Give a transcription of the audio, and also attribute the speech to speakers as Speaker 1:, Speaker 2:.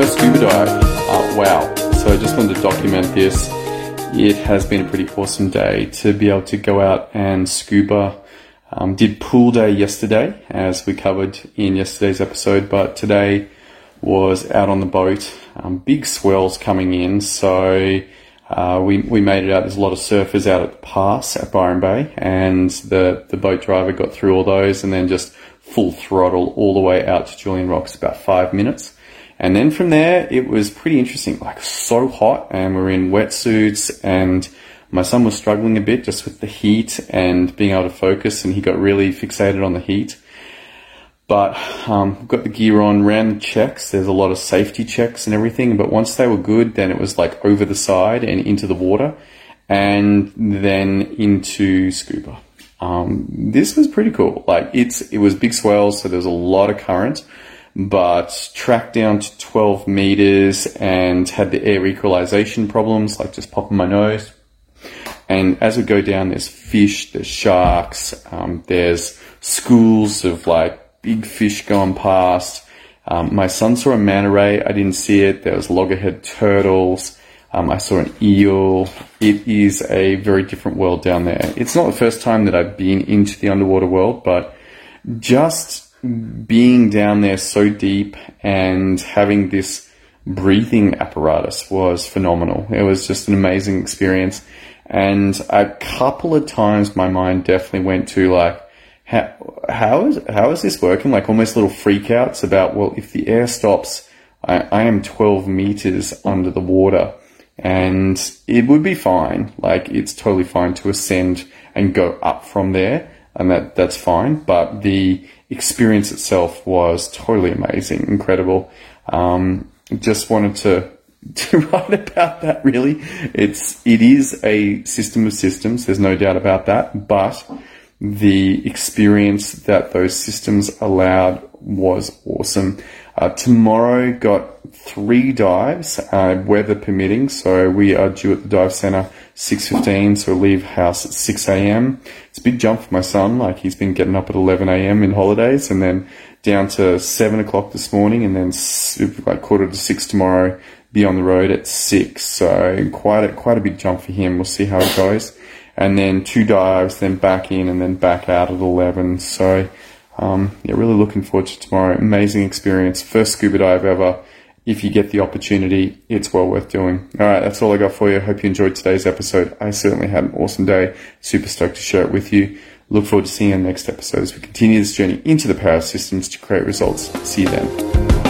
Speaker 1: dive. Uh, wow. So I just wanted to document this. It has been a pretty awesome day to be able to go out and scuba. Um, did pool day yesterday, as we covered in yesterday's episode, but today was out on the boat. Um, big swells coming in, so uh, we, we made it out. There's a lot of surfers out at the pass at Byron Bay, and the, the boat driver got through all those and then just full throttle all the way out to Julian Rocks, about five minutes. And then from there, it was pretty interesting, like so hot, and we are in wetsuits, and my son was struggling a bit just with the heat and being able to focus, and he got really fixated on the heat. But um, got the gear on, ran the checks. There's a lot of safety checks and everything. But once they were good, then it was like over the side and into the water, and then into scuba. Um, this was pretty cool. Like it's it was big swells, so there was a lot of current, but tracked down to 12 meters and had the air equalization problems, like just popping my nose. And as we go down, there's fish, there's sharks, um, there's schools of like big fish going past. Um, my son saw a manta ray. I didn't see it. There was loggerhead turtles. Um, I saw an eel. It is a very different world down there. It's not the first time that I've been into the underwater world, but just being down there so deep and having this breathing apparatus was phenomenal. It was just an amazing experience. And a couple of times my mind definitely went to like, how, how is how is this working? Like almost little freakouts about well, if the air stops, I, I am 12 meters under the water, and it would be fine. Like it's totally fine to ascend and go up from there, and that that's fine. But the experience itself was totally amazing, incredible. Um, just wanted to to write about that. Really, it's it is a system of systems. There's no doubt about that, but the experience that those systems allowed was awesome. Uh, tomorrow got three dives, uh, weather permitting. So we are due at the dive center 6.15, so leave house at 6 a.m. It's a big jump for my son. Like he's been getting up at 11 a.m. in holidays and then down to 7 o'clock this morning and then like quarter to 6 tomorrow, be on the road at 6. So quite a, quite a big jump for him. We'll see how it goes and then two dives, then back in, and then back out at 11. So, um, yeah, really looking forward to tomorrow. Amazing experience. First scuba dive ever. If you get the opportunity, it's well worth doing. All right, that's all I got for you. Hope you enjoyed today's episode. I certainly had an awesome day. Super stoked to share it with you. Look forward to seeing you in the next episode as we continue this journey into the power systems to create results. See you then.